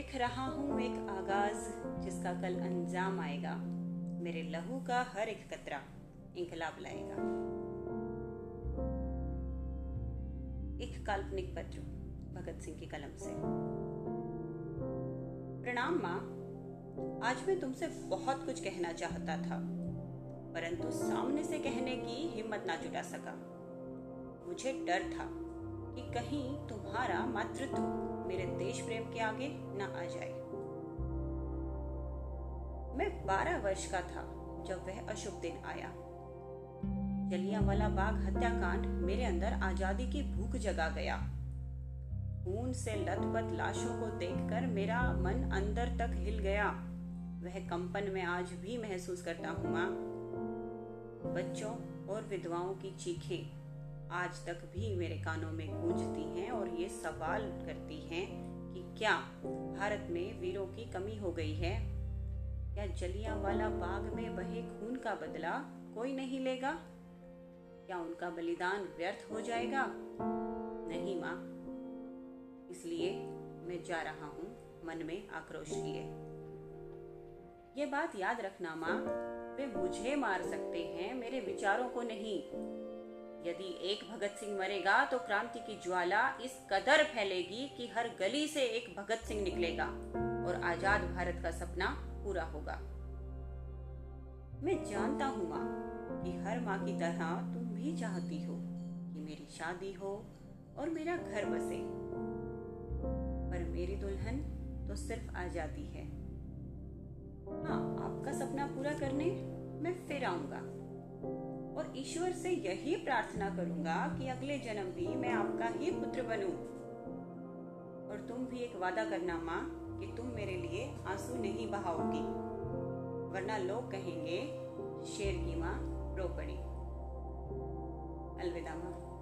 रहा हूँ एक आगाज़ जिसका कल अंजाम आएगा। मेरे लहू का हर एक कतरा इंकलाब लाएगा। एक काल्पनिक पत्र भगत सिंह की कलम से। प्रणाम माँ, आज मैं तुमसे बहुत कुछ कहना चाहता था, परंतु सामने से कहने की हिम्मत ना जुटा सका। मुझे डर था। कि कहीं तुम्हारा मातृत्व मेरे देश प्रेम के आगे न आ जाए। मैं बारह वर्ष का था जब वह अशुभ दिन आया। जलियांवाला बाग हत्याकांड मेरे अंदर आज़ादी की भूख जगा गया। खून से लथपथ लाशों को देखकर मेरा मन अंदर तक हिल गया। वह कंपन में आज भी महसूस करता हूँ माँ। बच्चों और विधवाओं की चीखें आज तक भी मेरे कानों में गूंजती हैं और ये सवाल करती हैं कि क्या भारत में वीरों की कमी हो गई है? क्या जलिया वाला बाग में बहे खून का बदला कोई नहीं लेगा? क्या उनका बलिदान व्यर्थ हो जाएगा? नहीं माँ। इसलिए मैं जा रहा हूँ मन में आक्रोश लिए। ये बात याद रखना माँ। वे मुझे मार सकते हैं, मेरे विचारों को नहीं। यदि एक भगत सिंह मरेगा तो क्रांति की ज्वाला इस कदर फैलेगी कि हर गली से एक भगत सिंह निकलेगा और आज़ाद भारत का सपना पूरा होगा। मैं जानता हूँ माँ कि हर माँ की तरह तुम भी चाहती हो कि मेरी शादी हो और मेरा घर बसे। पर मेरी दुल्हन तो सिर्फ़ आज़ादी है। हाँ आपका सपना पूरा करने मैं फिर आऊँगा। और ईश्वर से यही प्रार्थना करूँगा कि अगले जन्म भी मैं आपका ही पुत्र बनूं। और तुम भी एक वादा करना माँ, कि तुम मेरे लिए आँसू नहीं बहाओगी, वरना लोग कहेंगे, शेर की माँ रो पड़ी अलविदा माँ।